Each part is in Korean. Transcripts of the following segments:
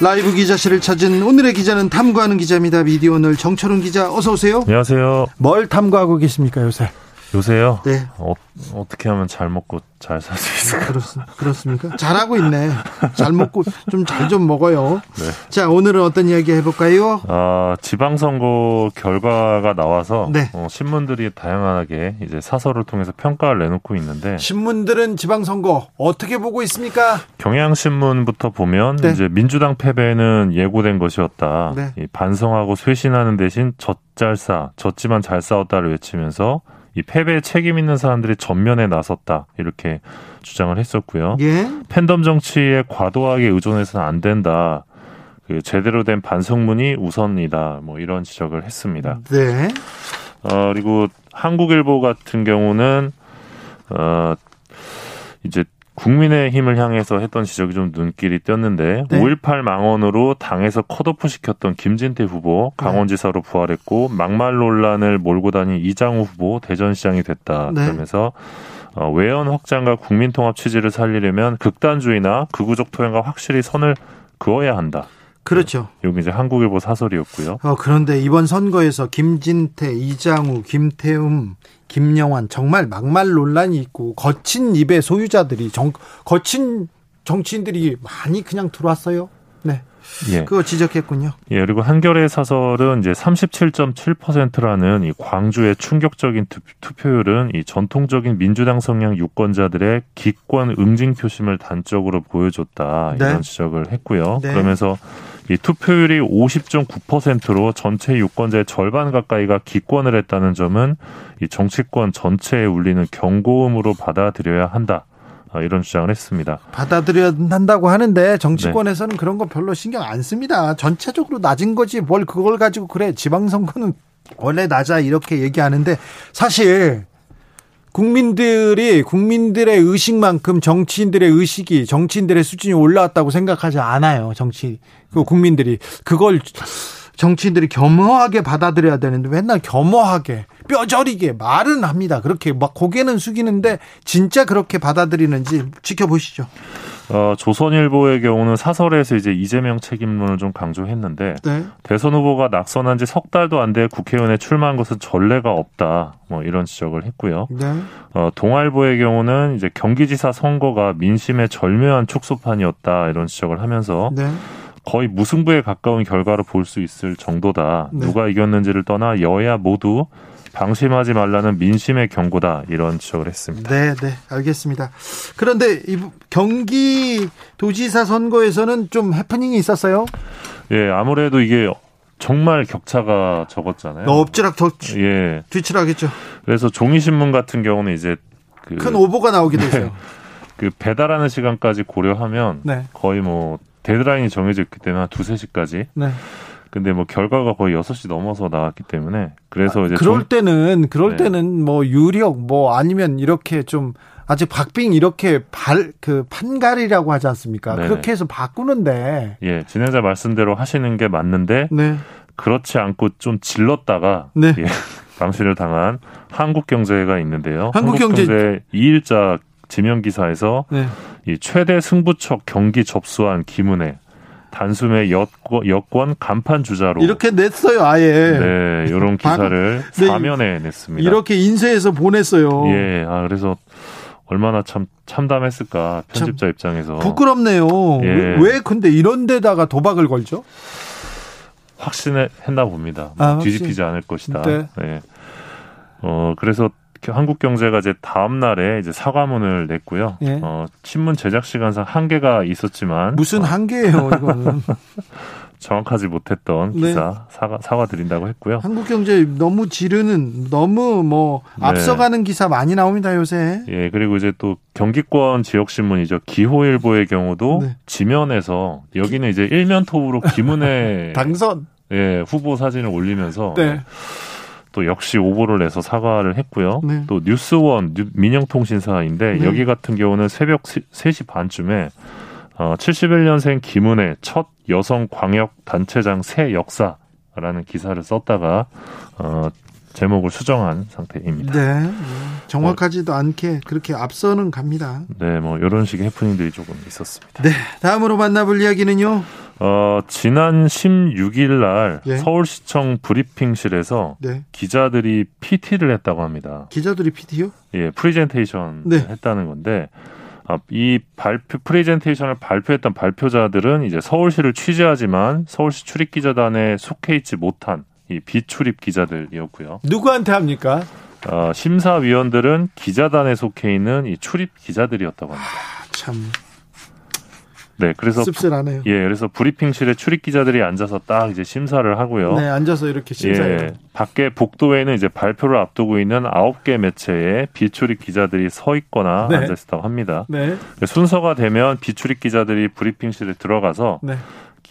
라이브 기자실을 찾은 오늘의 기자는 탐구하는 기자입니다. 미디어 오늘 정철훈 기자 어서 오세요. 안녕하세요. 뭘 탐구하고 계십니까 요새? 요새요? 네. 어, 어떻게 하면 잘 먹고 잘 살 수 있을까? 그렇, 그렇습니까? 잘하고 있네. 잘 먹고 좀 잘좀 좀 먹어요. 네. 자, 오늘은 어떤 이야기 해볼까요? 아, 지방선거 결과가 나와서 네. 어, 신문들이 다양하게 이제 사설을 통해서 평가를 내놓고 있는데 신문들은 지방선거 어떻게 보고 있습니까? 경향신문부터 보면 네. 이제 민주당 패배는 예고된 것이었다. 네. 반성하고 쇄신하는 대신 젖잘 싸, 졌지만 잘 싸웠다를 외치면서 이 패배에 책임 있는 사람들이 전면에 나섰다 이렇게 주장을 했었고요. 예? 팬덤 정치에 과도하게 의존해서는 안 된다. 그 제대로 된 반성문이 우선이다. 뭐 이런 지적을 했습니다. 네. 어 그리고 한국일보 같은 경우는 어 이제 국민의힘을 향해서 했던 지적이 좀 눈길이 띄었는데 네. 5.18 망언으로 당에서 컷오프 시켰던 김진태 후보 강원지사로 부활했고 막말 논란을 몰고 다닌 이장우 후보 대전시장이 됐다. 네. 그러면서 어, 외연 확장과 국민통합 취지를 살리려면 극단주의나 극우적 토양과 확실히 선을 그어야 한다. 그렇죠. 여기 이제 한국일보 사설이었고요. 어, 그런데 이번 선거에서 김진태, 이장우, 김태움, 김영환 정말 막말 논란이 있고 거친 입의 소유자들이 정, 거친 정치인들이 많이 그냥 들어왔어요. 네. 예. 그거 지적했군요. 예, 그리고 한겨레 사설은 이제 37.7%라는 이 광주의 충격적인 투표율은 이 전통적인 민주당 성향 유권자들의 기권 응징 표심을 단적으로 보여줬다. 이런 네. 지적을 했고요. 네. 그러면서 이 투표율이 50.9%로 전체 유권자의 절반 가까이가 기권을 했다는 점은 이 정치권 전체에 울리는 경고음으로 받아들여야 한다. 아, 이런 주장을 했습니다. 받아들여야 한다고 하는데 정치권에서는 네. 그런 거 별로 신경 안 씁니다. 전체적으로 낮은 거지 뭘 그걸 가지고 그래. 지방선거는 원래 낮아 이렇게 얘기하는데 사실 국민들이 국민들의 의식만큼 정치인들의 의식이 정치인들의 수준이 올라왔다고 생각하지 않아요. 정치 그 국민들이 그걸 정치인들이 겸허하게 받아들여야 되는데 맨날 겸허하게 뼈저리게 말은 합니다. 그렇게 막 고개는 숙이는데 진짜 그렇게 받아들이는지 지켜보시죠. 어, 조선일보의 경우는 사설에서 이제 이재명 책임론을 좀 강조했는데 네. 대선 후보가 낙선한 지 석 달도 안 돼 국회의원에 출마한 것은 전례가 없다. 뭐 이런 지적을 했고요. 네. 어, 동아일보의 경우는 이제 경기지사 선거가 민심의 절묘한 축소판이었다 이런 지적을 하면서 네. 거의 무승부에 가까운 결과로 볼 수 있을 정도다. 네. 누가 이겼는지를 떠나 여야 모두 방심하지 말라는 민심의 경고다 이런 지적을 했습니다. 네, 네, 알겠습니다. 그런데 이 경기 도지사 선거에서는 좀 해프닝이 있었어요? 예, 아무래도 이게 정말 격차가 적었잖아요. 엎지락 더 예. 뒤치락했죠. 그래서 종이 신문 같은 경우는 이제 그 큰 오보가 나오기도 했어요. 네, 그 배달하는 시간까지 고려하면 네. 거의 뭐 데드라인이 정해져 있기 때문에 한 두세 시까지. 네. 근데 뭐 결과가 거의 6시 넘어서 나왔기 때문에 그래서 아, 이제 그럴 좀, 때는 그럴 네. 때는 뭐 유력 뭐 아니면 이렇게 좀 아직 박빙 이렇게 발 그 판갈이라고 하지 않습니까? 네네. 그렇게 해서 바꾸는데 예, 진행자 말씀대로 하시는 게 맞는데 네. 그렇지 않고 좀 질렀다가 네. 예, 방치를 당한 한국 경제가 있는데요. 한국경제 한국 경제 2일자 지명 기사에서 네. 이 최대 승부처 경기 접수한 김은혜 단숨에 여권, 여권 간판 주자로 이렇게 냈어요, 아예. 네, 이런 기사를 네, 사면에 냈습니다. 이렇게 인쇄해서 보냈어요. 예, 아 그래서 얼마나 참 참담했을까 편집자 입장에서 부끄럽네요. 예. 왜 근데 이런 데다가 도박을 걸죠? 확신했나 봅니다. 아, 뒤집히지 않을 것이다. 네. 네. 어 그래서 한국 경제가 이제 다음 날에 이제 사과문을 냈고요. 예. 어, 신문 제작 시간상 한계가 있었지만 무슨 한계예요, 이거는. 정확하지 못했던 네. 기사 네. 사과 사과드린다고 했고요. 한국 경제 너무 지르는 너무 뭐 네. 앞서가는 기사 많이 나옵니다 요새. 예 그리고 이제 또 경기권 지역 신문이죠 기호일보의 경우도 네. 지면에서 여기는 이제 일면톱으로 김은혜 당선 예 후보 사진을 올리면서 네. 또 역시 오보를 내서 사과를 했고요. 네. 또 뉴스원 민영통신사인데 네. 여기 같은 경우는 새벽 3시 반쯤에 어, 71년생 김은혜 첫 여성 광역 단체장 새 역사라는 기사를 썼다가 어, 제목을 수정한 상태입니다. 네. 정확하지도 어, 않게 그렇게 앞서는 갑니다. 네, 뭐 이런 식의 해프닝들이 조금 있었습니다. 네. 다음으로 만나볼 이야기는요. 어, 지난 16일 날 네. 서울시청 브리핑실에서 네. 기자들이 PT를 했다고 합니다. 기자들이 PT요? 예, 프리젠테이션 네. 했다는 건데 아, 이 발표 프레젠테이션을 발표했던 발표자들은 이제 서울시를 취재하지만 서울시 출입 기자단에 속해 있지 못한 이 비출입 기자들이었고요. 누구한테 합니까? 어, 심사위원들은 기자단에 속해 있는 이 출입 기자들이었다고 합니다. 아, 참. 네, 그래서 씁쓸하네요. 예, 그래서 브리핑실에 출입 기자들이 앉아서 딱 이제 심사를 하고요. 네, 앉아서 이렇게 심사해요. 예, 밖에 복도에는 이제 발표를 앞두고 있는 아홉 개 매체의 비출입 기자들이 서 있거나 네. 앉아 있다고 합니다. 네. 순서가 되면 비출입 기자들이 브리핑실에 들어가서 네.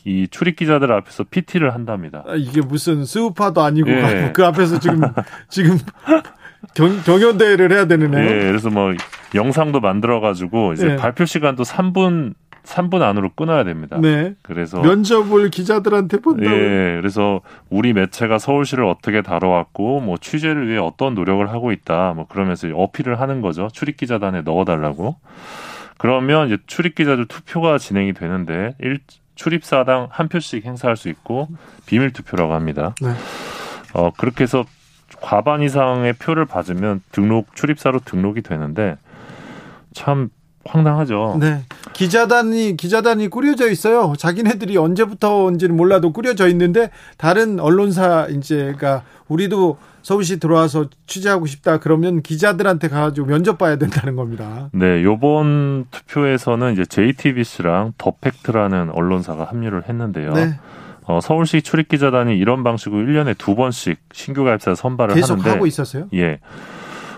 이 출입 기자들 앞에서 PT를 한답니다. 아, 이게 무슨 스우파도 아니고 예. 그 앞에서 지금 지금 경, 경연대회를 해야 되는 애. 예, 그래서 뭐 영상도 만들어 가지고 이제 예. 발표 시간도 3분 3분 안으로 끊어야 됩니다. 네. 그래서 면접을 기자들한테 본다고. 예. 그래서 우리 매체가 서울시를 어떻게 다뤄왔고 뭐 취재를 위해 어떤 노력을 하고 있다. 뭐 그러면서 어필을 하는 거죠. 출입 기자단에 넣어 달라고. 그러면 이제 출입 기자들 투표가 진행이 되는데 일 출입사당 한 표씩 행사할 수 있고 비밀 투표라고 합니다. 네. 어 그렇게 해서 과반 이상의 표를 받으면 등록 출입사로 등록이 되는데 참 황당하죠. 네. 기자단이 기자단이 꾸려져 있어요. 자기네들이 언제부터인지는 몰라도 꾸려져 있는데 다른 언론사 이제가 우리도 서울시 들어와서 취재하고 싶다 그러면 기자들한테 가가지고 면접 봐야 된다는 겁니다. 네, 요번 투표에서는 이제 JTBC랑 더팩트라는 언론사가 합류를 했는데요. 네. 어, 서울시 출입기자단이 이런 방식으로 1년에 두 번씩 신규 가입자 선발을 계속 하는데 계속 하고 있었어요? 예.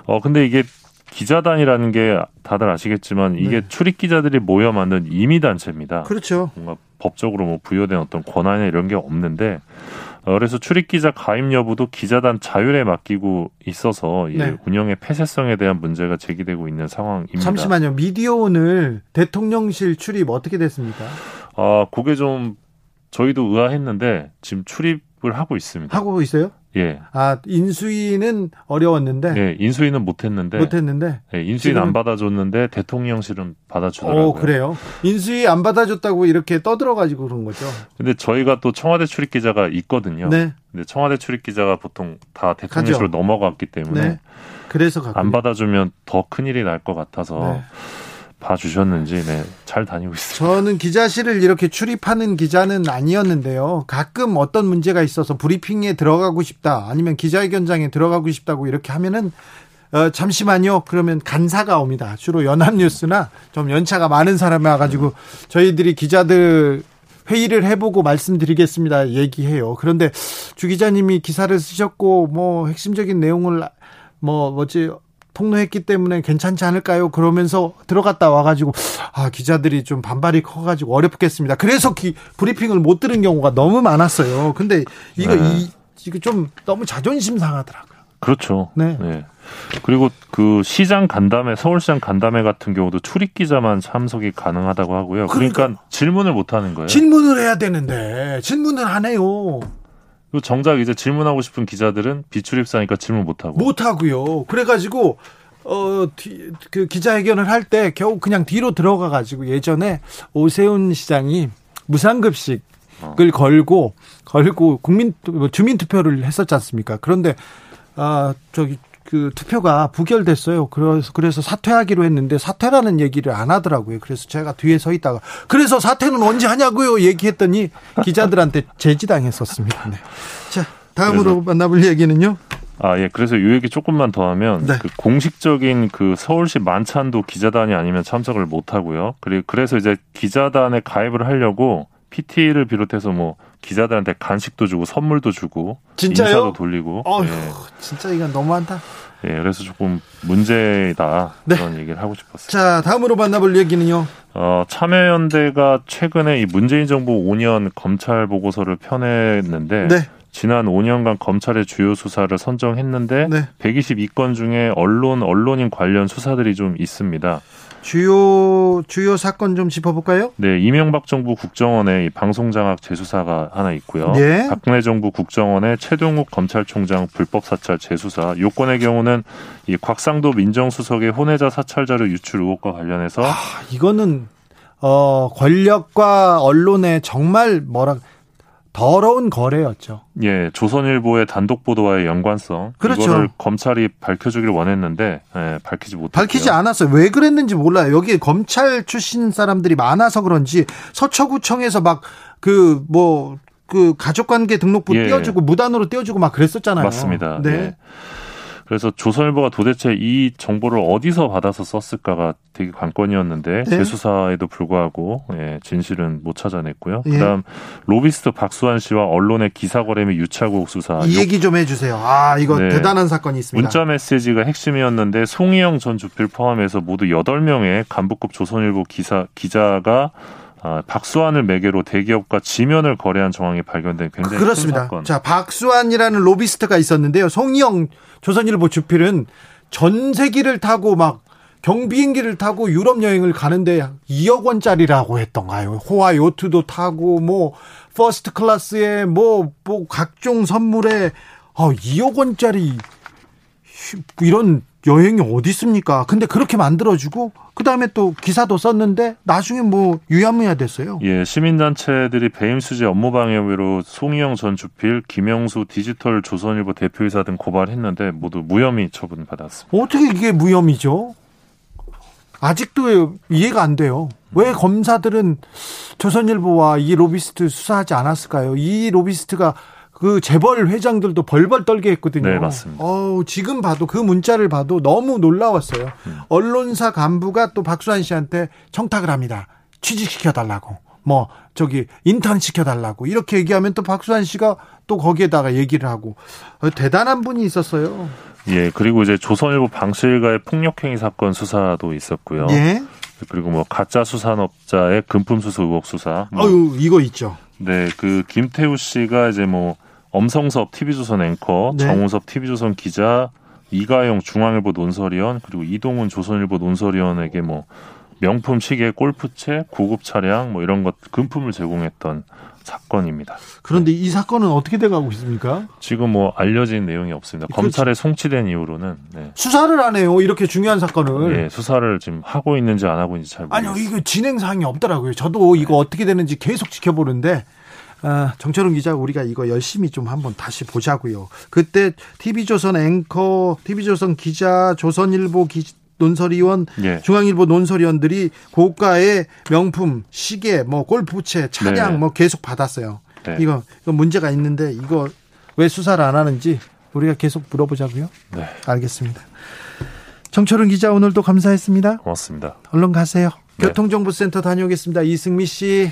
어, 근데 이게 기자단이라는 게 다들 아시겠지만 이게 네. 출입 기자들이 모여 만든 임의 단체입니다. 그렇죠. 뭔가 법적으로 뭐 부여된 어떤 권한이나 이런 게 없는데 어, 그래서 출입 기자 가입 여부도 기자단 자율에 맡기고 있어서 네. 운영의 폐쇄성에 대한 문제가 제기되고 있는 상황입니다. 잠시만요. 미디어 오늘 대통령실 출입 어떻게 됐습니까? 아, 그게 좀 저희도 의아했는데 지금 출입을 하고 있습니다. 하고 있어요? 예. 아 인수위는 어려웠는데. 예, 인수위는 못했는데. 못했는데. 예, 인수위 는 안 받아줬는데 대통령실은 받아주더라고요. 오, 그래요? 인수위 안 받아줬다고 이렇게 떠들어가지고 그런 거죠. 근데 저희가 또 청와대 출입 기자가 있거든요. 네. 근데 청와대 출입 기자가 보통 다 대통령실로 넘어갔기 때문에. 네. 그래서 갔군요. 안 받아주면 더 큰 일이 날 것 같아서. 네. 봐주셨는지 네, 잘 다니고 있습니다. 저는 기자실을 이렇게 출입하는 기자는 아니었는데요. 가끔 어떤 문제가 있어서 브리핑에 들어가고 싶다 아니면 기자회견장에 들어가고 싶다고 이렇게 하면은 어, 잠시만요. 그러면 간사가 옵니다. 주로 연합뉴스나 좀 연차가 많은 사람이 와가지고 저희들이 기자들 회의를 해보고 말씀드리겠습니다. 얘기해요. 그런데 주 기자님이 기사를 쓰셨고 뭐 핵심적인 내용을 뭐 뭐지 폭로했기 때문에 괜찮지 않을까요? 그러면서 들어갔다 와가지고 아 기자들이 좀 반발이 커가지고 어렵겠습니다. 그래서 기, 브리핑을 못 들은 경우가 너무 많았어요. 근데 이거 네. 이 이거 좀 너무 자존심 상하더라고요. 그렇죠. 네. 네. 그리고 그 시장 간담회, 서울시장 간담회 같은 경우도 출입 기자만 참석이 가능하다고 하고요. 그러니까, 그러니까 질문을 못 하는 거예요. 질문을 해야 되는데 질문을 안 해요. 그리고 정작 이제 질문하고 싶은 기자들은 비출입사니까 질문 못 하고. 못 하고요. 그래가지고 어, 뒤, 그 기자회견을 할 때 겨우 그냥 뒤로 들어가 가지고 예전에 오세훈 시장이 무상급식을 어. 걸고 걸고 국민 뭐 주민 투표를 했었지 않습니까? 그런데 아 저기 그 투표가 부결됐어요. 그래서 그래서 사퇴하기로 했는데 사퇴라는 얘기를 안 하더라고요. 그래서 제가 뒤에 서 있다가 그래서 사퇴는 언제 하냐고요 얘기했더니 기자들한테 제지당했었습니다. 네. 자 다음으로 만나볼 얘기는요. 아, 예. 그래서 이 얘기 조금만 더 하면 네. 그 공식적인 그 서울시 만찬도 기자단이 아니면 참석을 못 하고요. 그리고 그래서 이제 기자단에 가입을 하려고 PT를 비롯해서 뭐 기자들한테 간식도 주고 선물도 주고 진짜요? 인사도 돌리고. 어휴, 예. 진짜 이건 너무한다. 예, 그래서 조금 문제다 네. 그런 얘기를 하고 싶었어요. 자, 다음으로 만나볼 얘기는요. 어, 참여연대가 최근에 이 문재인 정부 5년 검찰 보고서를 펴냈는데 네. 지난 5년간 검찰의 주요 수사를 선정했는데 네. 122건 중에 언론 언론인 관련 수사들이 좀 있습니다. 주요 주요 사건 좀 짚어볼까요? 네, 이명박 정부 국정원의 방송 장악 재수사가 하나 있고요. 네. 박근혜 정부 국정원의 최동욱 검찰총장 불법 사찰 재수사. 요건의 경우는 이 곽상도 민정수석의 혼외자 사찰 자료 유출 의혹과 관련해서 아, 이거는 어 권력과 언론의 정말 뭐라 더러운 거래였죠. 예, 조선일보의 단독 보도와의 연관성 그렇죠. 이거를 검찰이 밝혀주기를 원했는데 예, 밝히지 못했고요. 밝히지 않았어요. 왜 그랬는지 몰라요. 여기 검찰 출신 사람들이 많아서 그런지 서초구청에서 막 그 뭐그 뭐, 가족관계 등록부 예. 띄워주고 무단으로 띄워주고 막 그랬었잖아요. 맞습니다. 네. 예. 그래서 조선일보가 도대체 이 정보를 어디서 받아서 썼을까가 되게 관건이었는데 네. 재수사에도 불구하고 예, 진실은 못 찾아냈고요. 예. 그다음 로비스트 박수환 씨와 언론의 기사 거래 및 유착국 수사 이 얘기 좀 해주세요. 아 이거 네. 대단한 사건이 있습니다. 문자 메시지가 핵심이었는데 송희영 전 주필 포함해서 모두 8명의 간부급 조선일보 기사 기자가 아, 박수환을 매개로 대기업과 지면을 거래한 정황이 발견된 굉장히 그렇습니다. 큰 사건. 자, 박수환이라는 로비스트가 있었는데요. 송희영 조선일보 주필은 전세기를 타고 막 경비행기를 타고 유럽 여행을 가는데 2억 원짜리라고 했던가요? 호화 요트도 타고 뭐 first class에 뭐, 뭐 각종 선물에 어, 2억 원짜리 이런 여행이 어디 있습니까? 근데 그렇게 만들어주고 그 다음에 또 기사도 썼는데 나중에 뭐 유야무야 됐어요. 예, 시민단체들이 배임 수재 업무 방해 혐의로 송희영 전 주필, 김영수 디지털 조선일보 대표이사 등 고발했는데 모두 무혐의 처분 받았습니다. 어떻게 이게 무혐의죠? 아직도 이해가 안 돼요. 왜 검사들은 조선일보와 이 로비스트 수사하지 않았을까요? 이 로비스트가 그 재벌 회장들도 벌벌 떨게 했거든요. 네, 맞습니다. 어우, 지금 봐도 그 문자를 봐도 너무 놀라웠어요. 음. 언론사 간부가 또 박수환 씨한테 청탁을 합니다. 취직시켜 달라고. 뭐 저기 인턴 시켜 달라고. 이렇게 얘기하면 또 박수환 씨가 또 거기에다가 얘기를 하고 어, 대단한 분이 있었어요. 예, 그리고 이제 조선일보 방실가의 폭력행위 사건 수사도 있었고요. 예. 그리고 뭐 가짜 수산업자의 금품 수수 의혹 수사. 뭐 어유 이거 있죠. 네, 그 김태우 씨가 이제 뭐 엄성섭 TV조선 앵커, 네. 정우섭 TV조선 기자, 이가영 중앙일보 논설위원, 그리고 이동훈 조선일보 논설위원에게 뭐 명품 시계, 골프채, 고급 차량 뭐 이런 것 금품을 제공했던 사건입니다. 그런데 네. 이 사건은 어떻게 돼가고 있습니까? 지금 뭐 알려진 내용이 없습니다. 그렇죠. 검찰에 송치된 이후로는 네. 수사를 안 해요. 이렇게 중요한 사건을. 네, 수사를 지금 하고 있는지 안 하고 있는지 잘 모르겠어요. 아니요, 이거 진행 사항이 없더라고요. 저도 이거 어떻게 되는지 계속 지켜보는데 아, 정철웅 기자 우리가 이거 열심히 좀 한번 다시 보자고요. 그때 TV조선 앵커, TV조선 기자, 조선일보 기, 논설위원, 예. 중앙일보 논설위원들이 고가의 명품, 시계, 뭐 골프채, 차량 네. 뭐 계속 받았어요. 네. 이거, 이거 문제가 있는데 이거 왜 수사를 안 하는지 우리가 계속 물어보자고요. 네. 알겠습니다. 정철은 기자 오늘도 감사했습니다. 고맙습니다. 얼른 가세요. 네. 교통정보센터 다녀오겠습니다. 이승미 씨.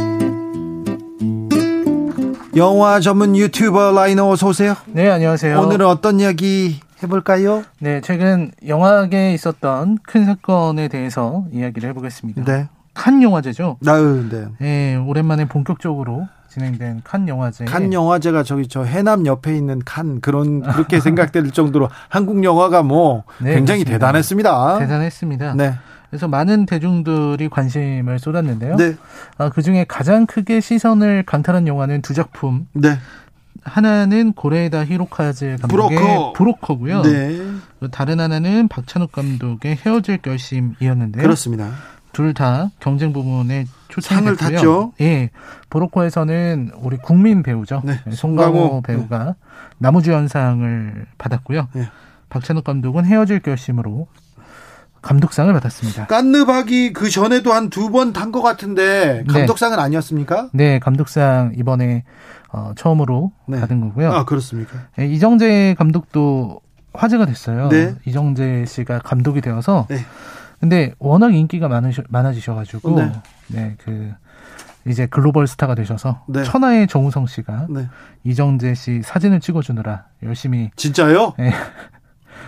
영화 전문 유튜버 라이너 어서 오세요. 네, 안녕하세요. 오늘은 어떤 이야기 해볼까요? 네, 최근 영화계에 있었던 큰 사건에 대해서 이야기를 해보겠습니다. 네. 칸 영화제죠. 아, 네. 네, 오랜만에 본격적으로 진행된 칸 영화제. 칸 영화제가 저기 저 해남 옆에 있는 칸 그런 그렇게 생각될 정도로 한국 영화가 뭐 네, 굉장히 그렇습니다. 대단했습니다. 대단했습니다. 네. 그래서 많은 대중들이 관심을 쏟았는데요. 네. 아, 그 중에 가장 크게 시선을 강탈한 영화는 두 작품. 네. 하나는 고레에다 히로카즈 감독의 브로커. 브로커고요. 네. 다른 하나는 박찬욱 감독의 헤어질 결심이었는데요. 그렇습니다. 둘 다 경쟁 부문에 초청을 탔죠. 예. 보로코에서는 우리 국민 배우죠. 네. 네 송강호, 송강호 배우가 네. 나무주연상을 받았고요. 네. 박찬욱 감독은 헤어질 결심으로 감독상을 받았습니다. 깐느박이 그 전에도 한 두 번 탄 것 같은데 네. 감독상은 네. 아니었습니까? 네, 감독상 이번에 어, 처음으로 네. 받은 거고요. 아 그렇습니까? 네, 이정재 감독도 화제가 됐어요. 네. 이정재 씨가 감독이 되어서. 네. 근데 워낙 인기가 많으셔, 많아지셔가지고 네. 네, 그 이제 글로벌 스타가 되셔서 네. 천하의 정우성 씨가 네. 이정재 씨 사진을 찍어주느라 열심히 진짜요? 네.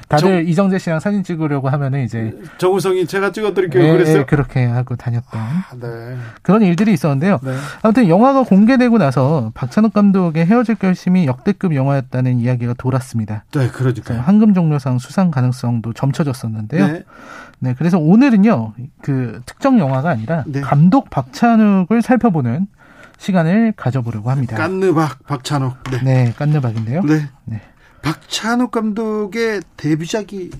다들 저, 이정재 씨랑 사진 찍으려고 하면은 이제 정우성이 제가 찍어드릴게요. 예, 그랬어요. 예, 그렇게 하고 다녔던 아, 네. 그런 일들이 있었는데요. 네. 아무튼 영화가 공개되고 나서 박찬욱 감독의 헤어질 결심이 역대급 영화였다는 이야기가 돌았습니다. 네, 그러니까 황금 종려상 수상 가능성도 점쳐졌었는데요. 네. 네, 그래서 오늘은요 그 특정 영화가 아니라 네. 감독 박찬욱을 살펴보는 시간을 가져보려고 합니다. 깐느박 박찬욱. 네, 네 깐느박인데요. 네. 네. 박찬욱 감독의 데뷔작이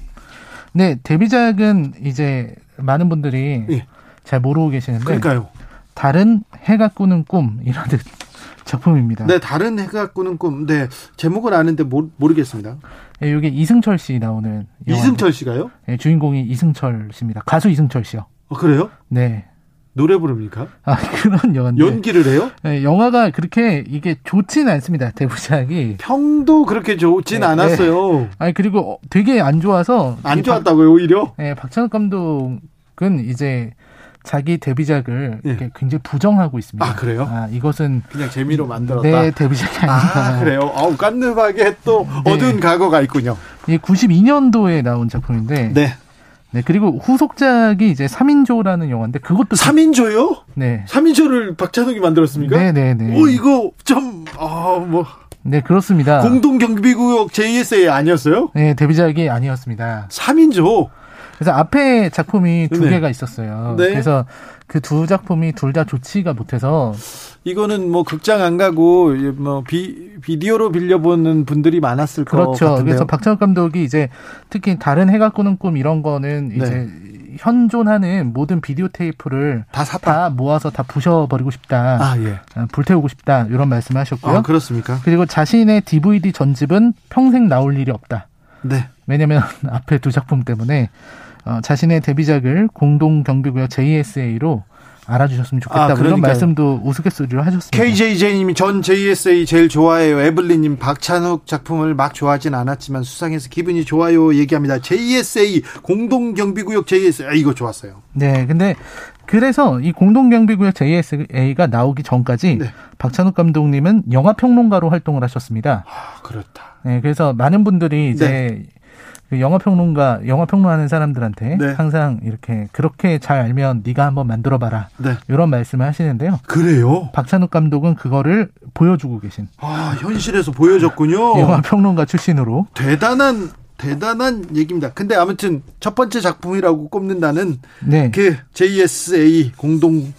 네 데뷔작은 이제 많은 분들이 예. 잘 모르고 계시는데 그러니까요. 다른 해가 꾸는 꿈이라는 작품입니다. 네, 다른 해가 꾸는 꿈. 네, 제목은 아는데 모, 모르겠습니다. 네, 이게 이승철 씨 나오는 이승철 씨가요? 네, 주인공이 이승철 씨입니다. 가수 이승철 씨요. 어, 그래요? 네. 노래 부릅니까? 아 그런 영화인데 연기를 해요? 네, 영화가 그렇게 이게 좋지는 않습니다. 대부작이 평도 그렇게 좋진 네, 않았어요. 네. 아니 그리고 되게 안 좋아서 안 좋았다고요 오히려? 네, 박찬욱 감독은 이제 자기 데뷔작을 예. 굉장히 부정하고 있습니다. 아 그래요? 아 이것은 그냥 재미로 만들었다. 네 데뷔작이 아니다. 아 그래요? 어우 깐느하게 또 네. 어두운 과거가 있군요. 이 92년도에 나온 작품인데 네. 네, 그리고 후속작이 이제 3인조라는 영화인데 그것도 3인조요? 네. 3인조를 박찬욱이 만들었습니까? 네, 네, 네. 오, 이거 좀 아, 뭐 네, 그렇습니다. 공동 경비구역 JSA 아니었어요? 네, 데뷔작이 아니었습니다. 3인조. 그래서 앞에 작품이 두 네. 개가 있었어요. 네. 그래서 그 두 작품이 둘 다 좋지가 못해서 이거는 뭐 극장 안 가고 뭐 비, 비디오로 빌려보는 분들이 많았을 그렇죠. 것 같은데요. 그래서 박찬욱 감독이 이제 특히 다른 해가 꾸는 꿈 이런 거는 네. 이제 현존하는 모든 비디오 테이프를 다. 다 모아서 다 부셔버리고 싶다. 아, 예. 아, 불태우고 싶다. 이런 말씀을 하셨고요. 아, 그렇습니까? 그리고 자신의 DVD 전집은 평생 나올 일이 없다. 네. 왜냐면 앞에 두 작품 때문에 어, 자신의 데뷔작을 공동 경비구역 JSA로 알아주셨으면 좋겠다. 아, 이런 말씀도 우스갯소리로 하셨습니다. KJJ님이 전 JSA 제일 좋아해요. 에블리님 박찬욱 작품을 막 좋아하진 않았지만 수상해서 기분이 좋아요. 얘기합니다. JSA 공동경비구역 JSA 아, 이거 좋았어요. 네, 근데 그래서 이 공동경비구역 JSA가 나오기 전까지 네. 박찬욱 감독님은 영화 평론가로 활동을 하셨습니다. 아, 그렇다. 네, 그래서 많은 분들이 이제 네. 그 영화 평론가, 영화 평론하는 사람들한테 네. 항상 이렇게 그렇게 잘 알면 네가 한번 만들어 봐라. 네. 이런 말씀을 하시는데요. 그래요? 박찬욱 감독은 그거를 보여주고 계신. 아, 현실에서 보여줬군요. 영화 평론가 출신으로. 대단한 대단한 얘기입니다. 근데 아무튼 첫 번째 작품이라고 꼽는다는 네. 그 JSA 공동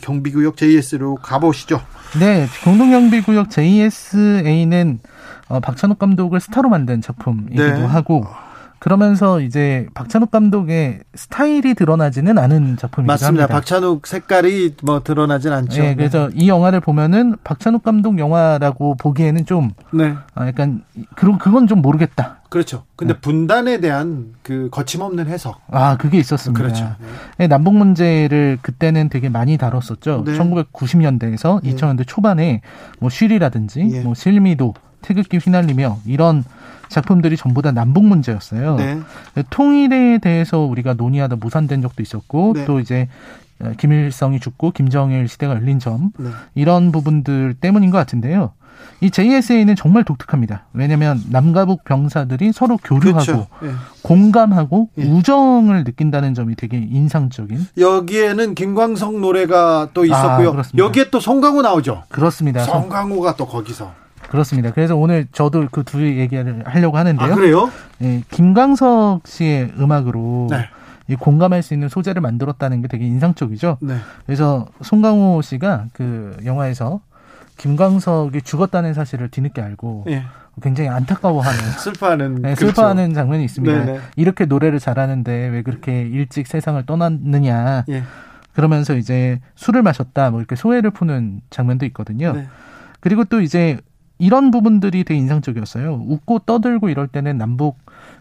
경비구역 JS로 가보시죠. 네, 공동 경비구역 JSA는 어, 박찬욱 감독을 스타로 만든 작품이기도 네. 하고 그러면서 이제 박찬욱 감독의 스타일이 드러나지는 않은 작품이기도 맞습니다. 합니다. 박찬욱 색깔이 뭐 드러나진 않죠. 네, 그래서 이 영화를 보면은 박찬욱 감독 영화라고 보기에는 좀 네. 어, 약간 그런 그건 좀 모르겠다. 그렇죠. 근데 네. 분단에 대한 그 거침없는 해석. 아, 그게 있었습니다. 그렇죠. 네. 남북 문제를 그때는 되게 많이 다뤘었죠. 네. 1990년대에서 2000년대 초반에 뭐 쉬리라든지 예. 뭐 실미도 태극기 휘날리며 이런 작품들이 전부 다 남북 문제였어요. 네. 통일에 대해서 우리가 논의하다 무산된 적도 있었고 네. 또 이제 김일성이 죽고 김정일 시대가 열린 점 네. 이런 부분들 때문인 것 같은데요. 이 JSA는 정말 독특합니다. 왜냐하면 남과 북 병사들이 서로 교류하고 그렇죠. 예. 공감하고 예. 우정을 느낀다는 점이 되게 인상적인. 여기에는 김광석 노래가 또 있었고요. 아, 여기에 또 송강호 나오죠. 그렇습니다. 송강호가 또 거기서. 그렇습니다. 그래서 오늘 저도 그 두 얘기를 하려고 하는데요. 아, 그래요? 예, 김광석 씨의 음악으로 네. 이 공감할 수 있는 소재를 만들었다는 게 되게 인상적이죠. 네. 그래서 송강호 씨가 그 영화에서 김광석이 죽었다는 사실을 뒤늦게 알고 예. 굉장히 안타까워하는 슬퍼하는 네, 슬퍼하는 그렇죠. 장면이 있습니다. 네네. 이렇게 노래를 잘하는데 왜 그렇게 일찍 세상을 떠났느냐. 예. 그러면서 이제 술을 마셨다 뭐 이렇게 소회를 푸는 장면도 있거든요. 네. 그리고 또 이제 이런 부분들이 되게 인상적이었어요. 웃고 떠들고 이럴 때는 남북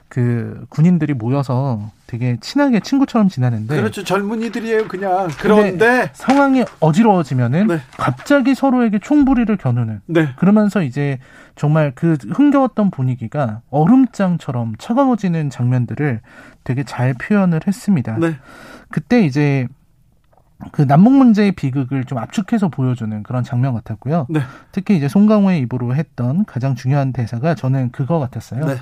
그 군인들이 모여서 되게 친하게 친구처럼 지내는데 그렇죠 젊은이들이에요 그냥 그런데 상황이 어지러워지면은 네. 갑자기 서로에게 총부리를 겨누는 네. 그러면서 이제 정말 그 흥겨웠던 분위기가 얼음장처럼 차가워지는 장면들을 되게 잘 표현을 했습니다. 네. 그때 이제 그 남북 문제의 비극을 좀 압축해서 보여주는 그런 장면 같았고요. 네. 특히 이제 송강호의 입으로 했던 가장 중요한 대사가 저는 그거 같았어요. 네.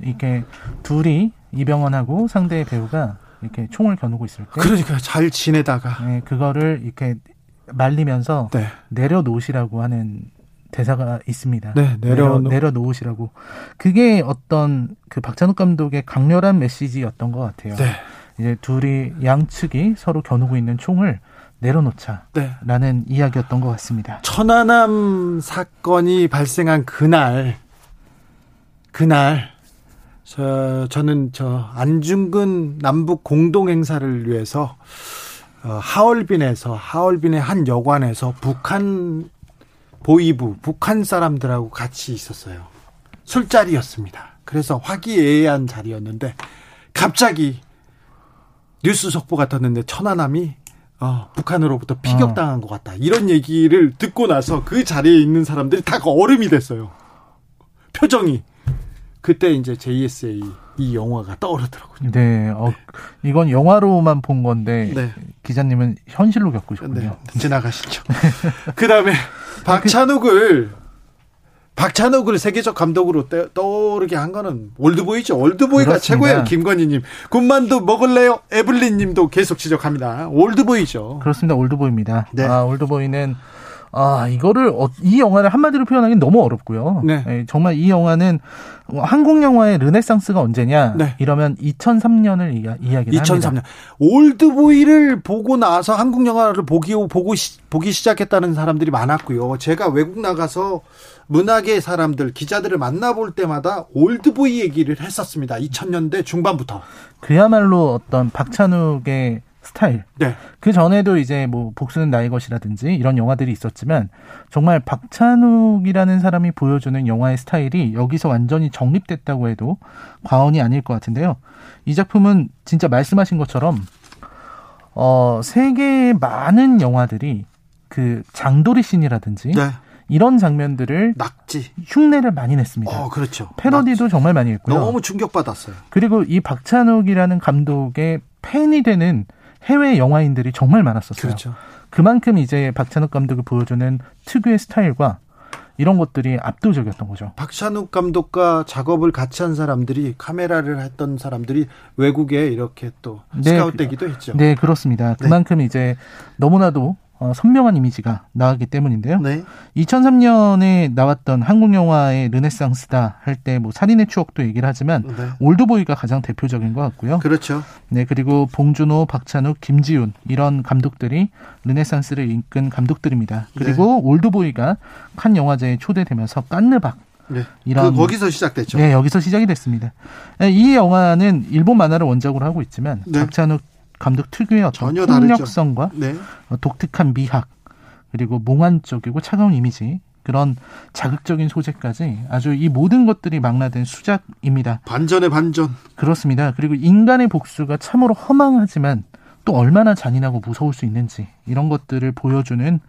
이렇게 둘이 이병헌하고 상대의 배우가 이렇게 총을 겨누고 있을 때 그러니까 잘 지내다가 네, 그거를 이렇게 말리면서 네. 내려놓으시라고 하는 대사가 있습니다. 네, 내려 내려 놓으시라고. 그게 어떤 그 박찬욱 감독의 강렬한 메시지였던 것 같아요. 네. 이제 둘이 양측이 서로 겨누고 있는 총을 내려놓자라는 네. 이야기였던 것 같습니다. 천안함 사건이 발생한 그날 그날 저, 저는 저 안중근 남북 공동 행사를 위해서 어, 하얼빈에서 하얼빈의 한 여관에서 북한 보이부 북한 사람들하고 같이 있었어요. 술자리였습니다. 그래서 화기애애한 자리였는데 갑자기 뉴스 속보가 떴는데 천안함이 어, 북한으로부터 피격당한 어. 것 같다. 이런 얘기를 듣고 나서 그 자리에 있는 사람들이 다 얼음이 됐어요. 표정이. 그때 이제 JSA 이 영화가 떠오르더라고요. 네, 어, 네. 이건 영화로만 본 건데 네. 기자님은 현실로 겪으셨군요. 네, 지나가시죠. 그다음에 박찬욱을 박찬욱을 세계적 감독으로 떠오르게 한 거는 올드보이죠. 올드보이가 그렇습니다. 최고예요. 김건희님. 군만두 먹을래요? 에블린님도 계속 지적합니다. 올드보이죠. 그렇습니다. 올드보이입니다. 네. 아, 올드보이는 아, 이거를, 어, 이 영화를 한마디로 표현하기는 너무 어렵고요. 네. 네. 정말 이 영화는 한국 영화의 르네상스가 언제냐? 네. 이러면 2003년을 이야, 이야기를 2003년. 합니다. 올드보이를 보고 나서 한국 영화를 보기, 보고, 시, 보기 시작했다는 사람들이 많았고요. 제가 외국 나가서 문학의 사람들, 기자들을 만나볼 때마다 올드보이 얘기를 했었습니다. 2000년대 중반부터. 그야말로 어떤 박찬욱의 스타일. 네. 그 전에도 이제 뭐 복수는 나의 것이라든지 이런 영화들이 있었지만 정말 박찬욱이라는 사람이 보여주는 영화의 스타일이 여기서 완전히 정립됐다고 해도 과언이 아닐 것 같은데요. 이 작품은 진짜 말씀하신 것처럼 어 세계의 많은 영화들이 그 장도리 씬이라든지 네. 이런 장면들을 낙지 흉내를 많이 냈습니다. 어, 그렇죠. 패러디도 낙지. 정말 많이 했고요. 너무 충격받았어요. 그리고 이 박찬욱이라는 감독의 팬이 되는 해외 영화인들이 정말 많았었어요. 그렇죠. 그만큼 이제 박찬욱 감독이 보여주는 특유의 스타일과 이런 것들이 압도적이었던 거죠. 박찬욱 감독과 작업을 같이 한 사람들이 카메라를 했던 사람들이 외국에 이렇게 또 네, 스카웃되기도 했죠. 네, 그렇습니다. 그만큼 네. 이제 너무나도 어, 선명한 이미지가 나왔기 때문인데요. 네. 2003년에 나왔던 한국 영화의 르네상스다 할 때 뭐 살인의 추억도 얘기를 하지만 네. 올드보이가 가장 대표적인 것 같고요. 그렇죠. 네 그리고 봉준호, 박찬욱, 김지훈 이런 감독들이 르네상스를 이끈 감독들입니다. 그리고 네. 올드보이가 칸 영화제에 초대되면서 깐느박 네. 이런 그 거기서 시작됐죠. 네, 여기서 시작이 됐습니다. 네, 이 영화는 일본 만화를 원작으로 하고 있지만 네. 박찬욱 감독 특유의 어떤 폭력성과 네. 독특한 미학 그리고 몽환적이고 차가운 이미지 그런 자극적인 소재까지 아주 이 모든 것들이 망라된 수작입니다. 반전의 반전. 그렇습니다. 그리고 인간의 복수가 참으로 허망하지만 또 얼마나 잔인하고 무서울 수 있는지 이런 것들을 보여주는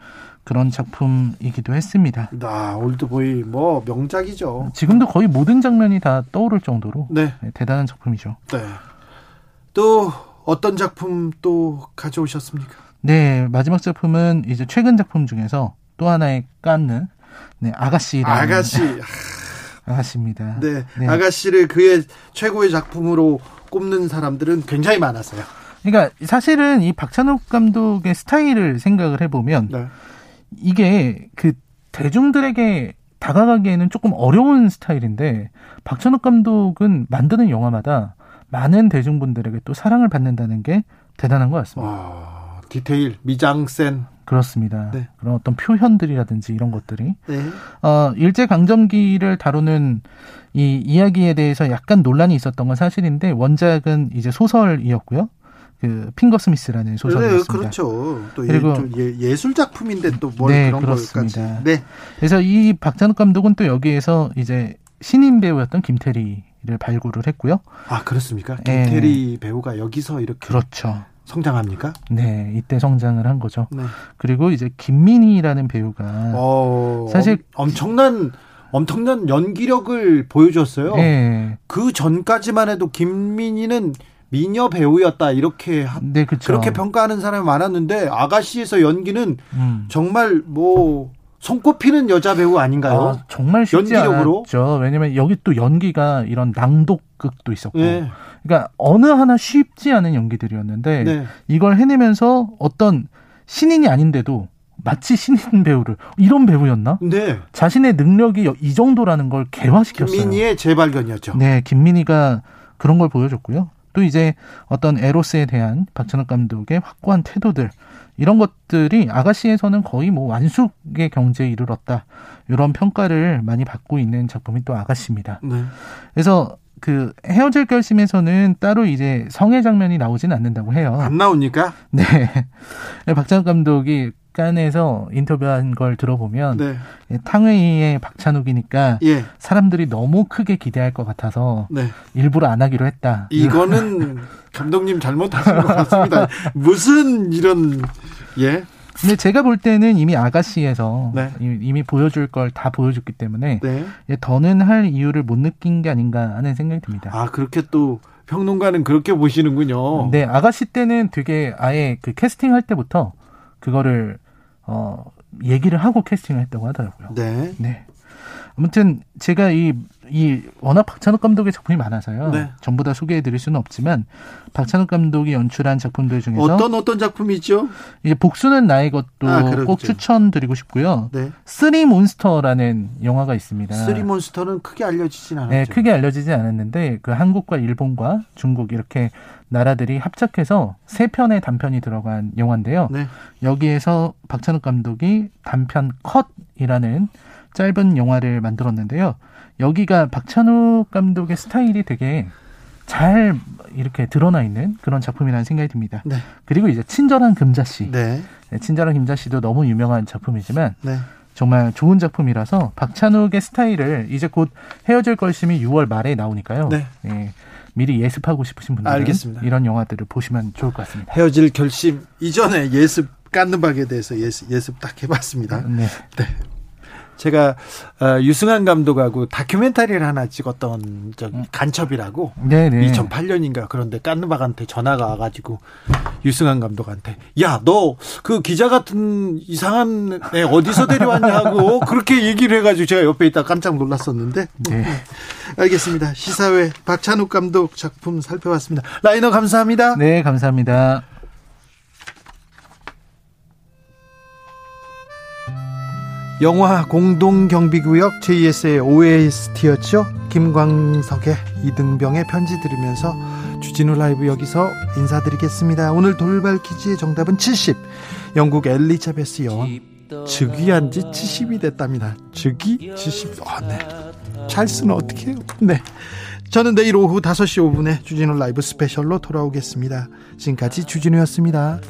그런 작품이기도 했습니다. 나 올드보이 뭐 명작이죠. 지금도 거의 모든 장면이 다 떠오를 정도로 네. 네 대단한 작품이죠. 네. 또 어떤 작품 또 가져오셨습니까? 네, 마지막 작품은 이제 최근 작품 중에서 또 하나의 깐느 네, 아가씨라는 아가씨 아가씨입니다. 네, 네, 아가씨를 그의 최고의 작품으로 꼽는 사람들은 굉장히 많았어요. 그러니까 사실은 이 박찬욱 감독의 스타일을 생각을 해보면 네. 이게 그 대중들에게 다가가기에는 조금 어려운 스타일인데 박찬욱 감독은 만드는 영화마다 많은 대중분들에게 또 사랑을 받는다는 게 대단한 것 같습니다. 와, 디테일, 미장센. 그렇습니다. 네. 그런 어떤 표현들이라든지 이런 것들이 네. 어, 일제 강점기를 다루는 이 이야기에 대해서 약간 논란이 있었던 건 사실인데 원작은 이제 소설이었고요. 그 핑거 스미스라는 소설이었습니다. 네, 그렇죠. 또 그리고 예, 술 작품인데 또뭘 네, 그런 그렇습니다. 걸까지. 네. 그래서 이 박찬욱 감독은 또 여기에서 이제 신인 배우였던 김태리 를 발굴을 했고요. 아 그렇습니까? 김태리 네. 배우가 여기서 이렇게 그렇죠. 성장합니까? 네, 이때 성장을 한 거죠. 네. 그리고 이제 김민희라는 배우가 어, 사실 엄 청난 엄청난 연기력을 보여줬어요. 네. 그 전까지만 해도 김민희는 미녀 배우였다 이렇게 네, 그렇게 평가하는 사람이 많았는데 아가씨에서 연기는 음. 정말 뭐 손꼽히는 여자 배우 아닌가요? 아, 정말 쉽지 연기력으로? 않았죠. 왜냐면 여기 또 연기가 이런 낭독극도 있었고, 네. 그러니까 어느 하나 쉽지 않은 연기들이었는데 네. 이걸 해내면서 어떤 신인이 아닌데도 마치 신인 배우를 이런 배우였나? 네. 자신의 능력이 이 정도라는 걸 개화시켰어요. 김민희의 재발견이었죠. 네, 김민희가 그런 걸 보여줬고요. 또 이제 어떤 에로스에 대한 박찬욱 감독의 확고한 태도들 이런 것들이 아가씨에서는 거의 뭐 완숙의 경제에 이르렀다 이런 평가를 많이 받고 있는 작품이 또 아가씨입니다. 네. 그래서 그 헤어질 결심에서는 따로 이제 성애 장면이 나오진 않는다고 해요. 안 나옵니까? 네. 박찬욱 감독이 깐에서 인터뷰한 걸 들어보면 네. 예, 탕웨이의 박찬욱이니까 예. 사람들이 너무 크게 기대할 것 같아서 네. 일부러 안 하기로 했다. 이거는 감독님 잘못하신 것 같습니다. 무슨 이런 예? 근데 제가 볼 때는 이미 아가씨에서 네. 이미 보여줄 걸 다 보여줬기 때문에 네. 예, 더는 할 이유를 못 느낀 게 아닌가 하는 생각이 듭니다. 아 그렇게 또 평론가는 그렇게 보시는군요. 네, 아가씨 때는 되게 아예 그 캐스팅 할 때부터 그거를 어 얘기를 하고 캐스팅을 했다고 하더라고요. 네. 네. 아무튼 제가 이, 이 워낙 박찬욱 감독의 작품이 많아서요. 네. 전부 다 소개해 드릴 수는 없지만 박찬욱 감독이 연출한 작품들 중에서 어떤 어떤 작품이죠? 이제 복수는 나의 것도 아, 꼭 추천드리고 싶고요. 네. 쓰리 몬스터라는 영화가 있습니다. 쓰리 몬스터는 크게 알려지진 않았죠. 네, 크게 알려지진 않았는데 그 한국과 일본과 중국 이렇게 나라들이 합작해서 세 편의 단편이 들어간 영화인데요. 네. 여기에서 박찬욱 감독이 단편 컷이라는 짧은 영화를 만들었는데요. 여기가 박찬욱 감독의 스타일이 되게 잘 이렇게 드러나 있는 그런 작품이라는 생각이 듭니다. 네. 그리고 이제 친절한 금자 씨. 네. 네, 친절한 김자씨도 너무 유명한 작품이지만 네. 정말 좋은 작품이라서 박찬욱의 스타일을 이제 곧 헤어질 걸심이 6월 말에 나오니까요. 네. 네. 미리 예습하고 싶으신 분들은 알겠습니다. 이런 영화들을 보시면 좋을 것 같습니다. 헤어질 결심 이전에 예습 깐는 박에 대해서 예습, 예습 딱 해봤습니다. 네. 네. 제가 어, 유승환 감독하고 다큐멘터리를 하나 찍었던 저 음. 간첩이라고 네네. 2008년인가 그런데 깐느박한테 전화가 와가지고 유승환 감독한테 야 너 그 기자 같은 이상한 애 어디서 데려왔냐고 그렇게 얘기를 해가지고 제가 옆에 있다 깜짝 놀랐었는데 네. 알겠습니다 시사회 박찬욱 감독 작품 살펴봤습니다 라이너 감사합니다 네 감사합니다. 영화 공동경비구역 JS의 OST였죠. 김광석의 이등병의 편지 들으면서 주진우 라이브 여기서 인사드리겠습니다. 오늘 돌발 퀴즈의 정답은 70. 영국 엘리자베스 여왕 즉위한 지 70이 됐답니다. 즉위 70. 아, 네. 찰스는 어떻게 해요? 네. 저는 내일 오후 5시 5분에 주진우 라이브 스페셜로 돌아오겠습니다. 지금까지 주진우였습니다.